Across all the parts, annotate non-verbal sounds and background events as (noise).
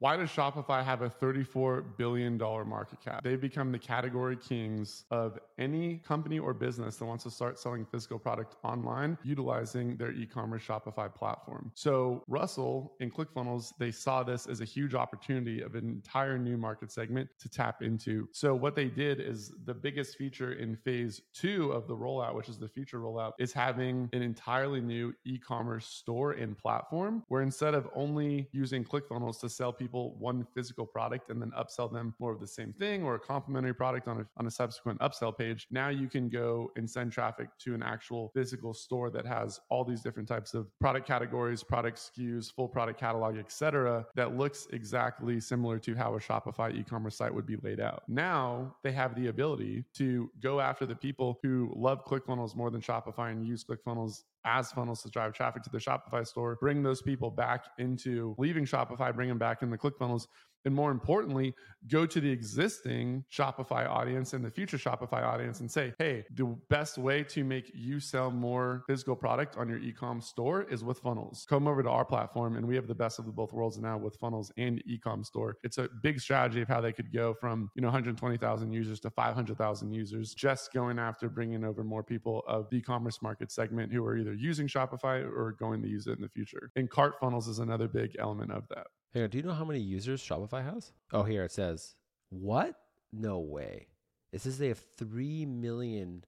Why does Shopify have a $34 billion market cap? They've become the category kings of any company or business that wants to start selling physical product online utilizing their e-commerce Shopify platform. So Russell in ClickFunnels, they saw this as a huge opportunity of an entire new market segment to tap into. So what they did is the biggest feature in phase two of the rollout, which is the future rollout, is having an entirely new e-commerce store and platform where instead of only using ClickFunnels to sell people one physical product and then upsell them more of the same thing or a complementary product on a, on a subsequent upsell page, now you can go and send traffic to an actual physical store that has all these different types of product categories, product SKUs, full product catalog, etc. that looks exactly similar to how a Shopify e-commerce site would be laid out. Now they have the ability to go after the people who love ClickFunnels more than Shopify and use ClickFunnels as funnels to drive traffic to the Shopify store, bring those people back into leaving Shopify, bring them back in the ClickFunnels and more importantly, go to the existing Shopify audience and the future Shopify audience and say, hey, the best way to make you sell more physical product on your ecom store is with funnels. Come over to our platform and we have the best of the both worlds now with funnels and ecom store. It's a big strategy of how they could go from, you know, 120,000 users to 500,000 users, just going after bringing over more people of the e-commerce market segment who are either using Shopify or going to use it in the future. And cart funnels is another big element of that. Hey, do you know how many users Shopify has? Oh, here it says. What? No way. It says they have 3 million,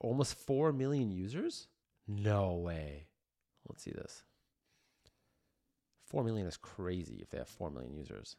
almost 4 million users? No way. Let's see this. 4 million is crazy if they have 4 million users.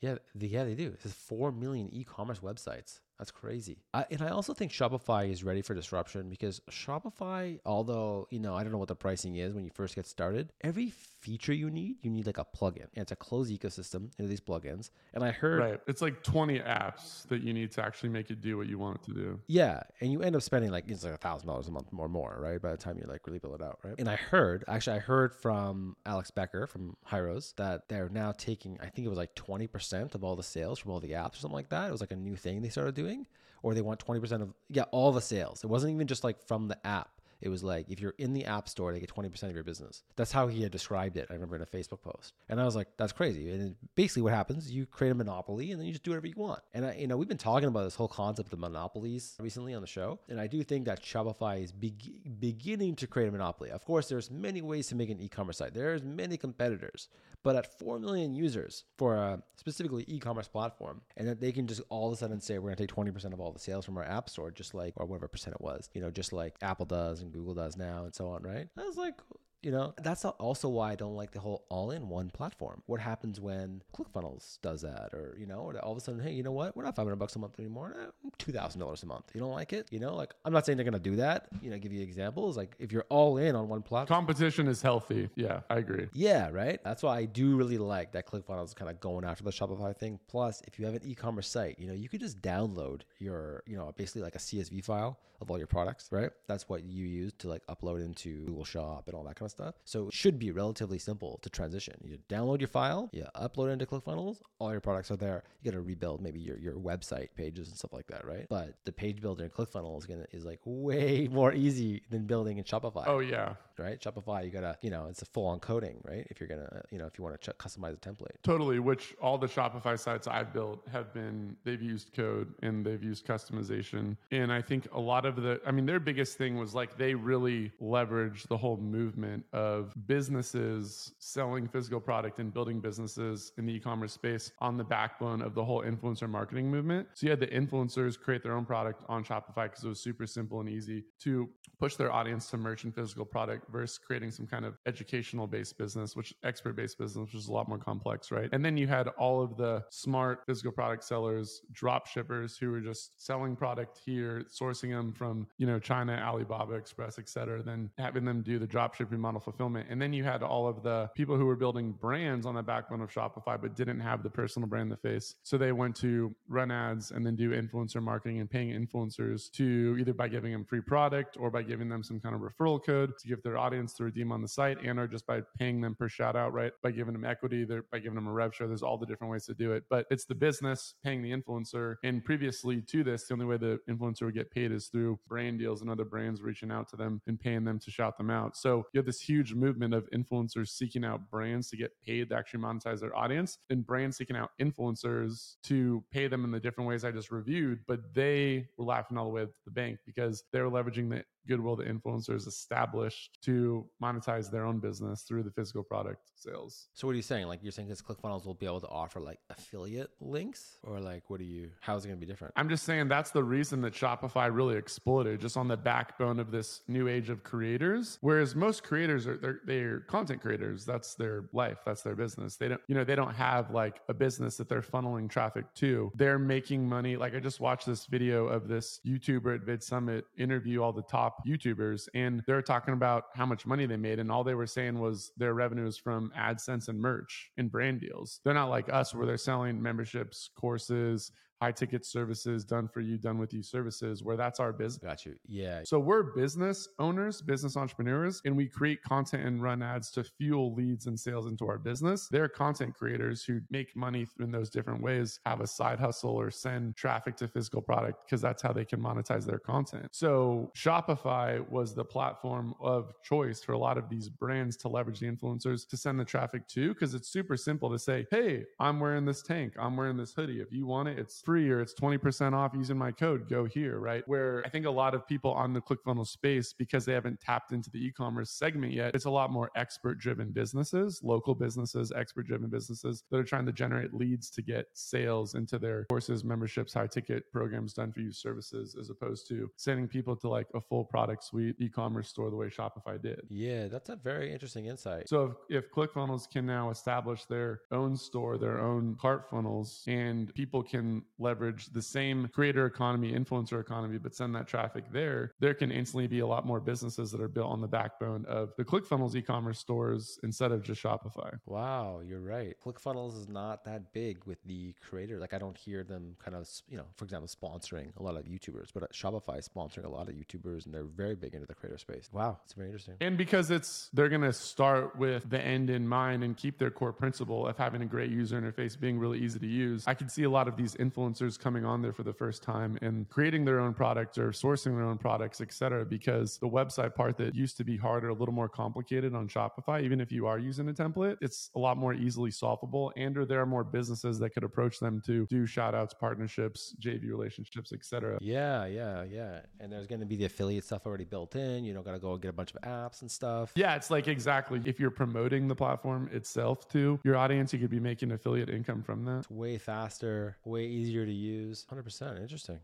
Yeah, yeah, they do. It says 4 million e commerce websites. That's crazy. I, and I also think Shopify is ready for disruption because Shopify, although, you know, I don't know what the pricing is when you first get started, every feature you need, you need like a plugin. And it's a closed ecosystem into these plugins. And I heard. Right. It's like 20 apps that you need to actually make it do what you want it to do. Yeah. And you end up spending like, it's like a $1,000 a month or more, right? By the time you like really build it out, right? And I heard, actually, I heard from Alex Becker from Hyros that they're now taking, I think it was like 20% of all the sales from all the apps or something like that. It was like a new thing they started doing doing, or they want 20% of, yeah, all the sales. It wasn't even just like from the app. It was like if you're in the app store, they get 20% of your business. That's how he had described it. I remember in a Facebook post. And I was like, that's crazy. And basically what happens, you create a monopoly and then you just do whatever you want. And I, you know, we've been talking about this whole concept of monopolies recently on the show. And I do think that Shopify is be- beginning to create a monopoly. Of course, there's many ways to make an e-commerce site. There's many competitors, but at 4 million users for a specifically e-commerce platform, and that they can just all of a sudden say, we're going to take 20% of all the sales from our app store, just like, or whatever percent it was, you know, just like Apple does and Google does now and so on, right? I was like, you know, that's also why I don't like the whole all in one platform. What happens when ClickFunnels does that? Or, you know, or all of a sudden, hey, you know what? We're not 500 bucks a month anymore. Eh, $2,000 a month. You don't like it? You know, like, I'm not saying they're going to do that. You know, give you examples. Like, if you're all in on one platform, competition is healthy. Yeah, I agree. Yeah, right. That's why I do really like that ClickFunnels is kind of going after the Shopify thing. Plus, if you have an e commerce site, you know, you could just download your, you know, basically like a CSV file of all your products, right? That's what you use to like upload into Google Shop and all that kind of stuff. So it should be relatively simple to transition. You download your file, you upload it into ClickFunnels, all your products are there. You got to rebuild maybe your, your website pages and stuff like that, right? But the page builder in ClickFunnels is gonna is like way (laughs) more easy than building in Shopify. Oh yeah, right. Shopify, you gotta you know it's a full on coding, right? If you're gonna you know if you want to ch- customize a template. Totally. Which all the Shopify sites I've built have been they've used code and they've used customization, and I think a lot of the I mean their biggest thing was like they really leveraged the whole movement of businesses selling physical product and building businesses in the e-commerce space on the backbone of the whole influencer marketing movement. So you had the influencers create their own product on Shopify because it was super simple and easy to push their audience to merchant physical product versus creating some kind of educational based business, which expert based business, which is a lot more complex, right? And then you had all of the smart physical product sellers, drop shippers who were just selling product here, sourcing them from, you know, China, Alibaba, Express, et cetera, then having them do the drop shipping model fulfillment. And then you had all of the people who were building brands on the backbone of Shopify, but didn't have the personal brand in the face. So they went to run ads and then do influencer marketing and paying influencers to either by giving them free product or by giving them some kind of referral code to give their audience to redeem on the site and or just by paying them per shout out, right? By giving them equity, by giving them a rev share. There's all the different ways to do it, but it's the business paying the influencer. And previously to this, the only way the influencer would get paid is through brand deals and other brands reaching out to them and paying them to shout them out. So you have the huge movement of influencers seeking out brands to get paid to actually monetize their audience and brands seeking out influencers to pay them in the different ways I just reviewed. But they were laughing all the way to the bank because they were leveraging the goodwill the influencers established to monetize their own business through the physical product sales. So what are you saying? Like you're saying because ClickFunnels will be able to offer like affiliate links or like what are you how is it going to be different? I'm just saying that's the reason that Shopify really exploded just on the backbone of this new age of creators. Whereas most creators are they're, they're content creators. That's their life. That's their business. They don't, you know, they don't have like a business that they're funneling traffic to. They're making money. Like I just watched this video of this YouTuber at Vid Summit interview all the top YouTubers and they're talking about how much money they made. And all they were saying was their revenues from AdSense and merch and brand deals. They're not like us where they're selling memberships, courses, high ticket services, done for you, done with you services, where that's our business. Got you. Yeah. So we're business owners, business entrepreneurs, and we create content and run ads to fuel leads and sales into our business. They're content creators who make money in those different ways, have a side hustle or send traffic to physical product because that's how they can monetize their content. So Shopify was the platform of choice for a lot of these brands to leverage the influencers to send the traffic to because it's super simple to say, hey, I'm wearing this tank, I'm wearing this hoodie. If you want it, it's free or it's 20% off using my code, go here, right? Where I think a lot of people on the ClickFunnels space, because they haven't tapped into the e commerce segment yet, it's a lot more expert driven businesses, local businesses, expert driven businesses that are trying to generate leads to get sales into their courses, memberships, high ticket programs, done for you services, as opposed to sending people to like a full product suite e commerce store the way Shopify did. Yeah, that's a very interesting insight. So if, if ClickFunnels can now establish their own store, their own cart funnels, and people can leverage the same creator economy, influencer economy, but send that traffic there, there can instantly be a lot more businesses that are built on the backbone of the ClickFunnels e-commerce stores instead of just Shopify. Wow, you're right. ClickFunnels is not that big with the creator. Like I don't hear them kind of, you know, for example, sponsoring a lot of YouTubers, but Shopify is sponsoring a lot of YouTubers and they're very big into the creator space. Wow, it's very interesting. And because it's they're going to start with the end in mind and keep their core principle of having a great user interface being really easy to use. I can see a lot of these influencers influencers coming on there for the first time and creating their own product or sourcing their own products, etc. Because the website part that used to be harder, a little more complicated on Shopify, even if you are using a template, it's a lot more easily solvable. And or there are more businesses that could approach them to do shout outs, partnerships, JV relationships, etc. Yeah, yeah, yeah. And there's going to be the affiliate stuff already built in. You don't got to go get a bunch of apps and stuff. Yeah, it's like exactly if you're promoting the platform itself to your audience, you could be making affiliate income from that. It's way faster, way easier to use. 100%. Interesting.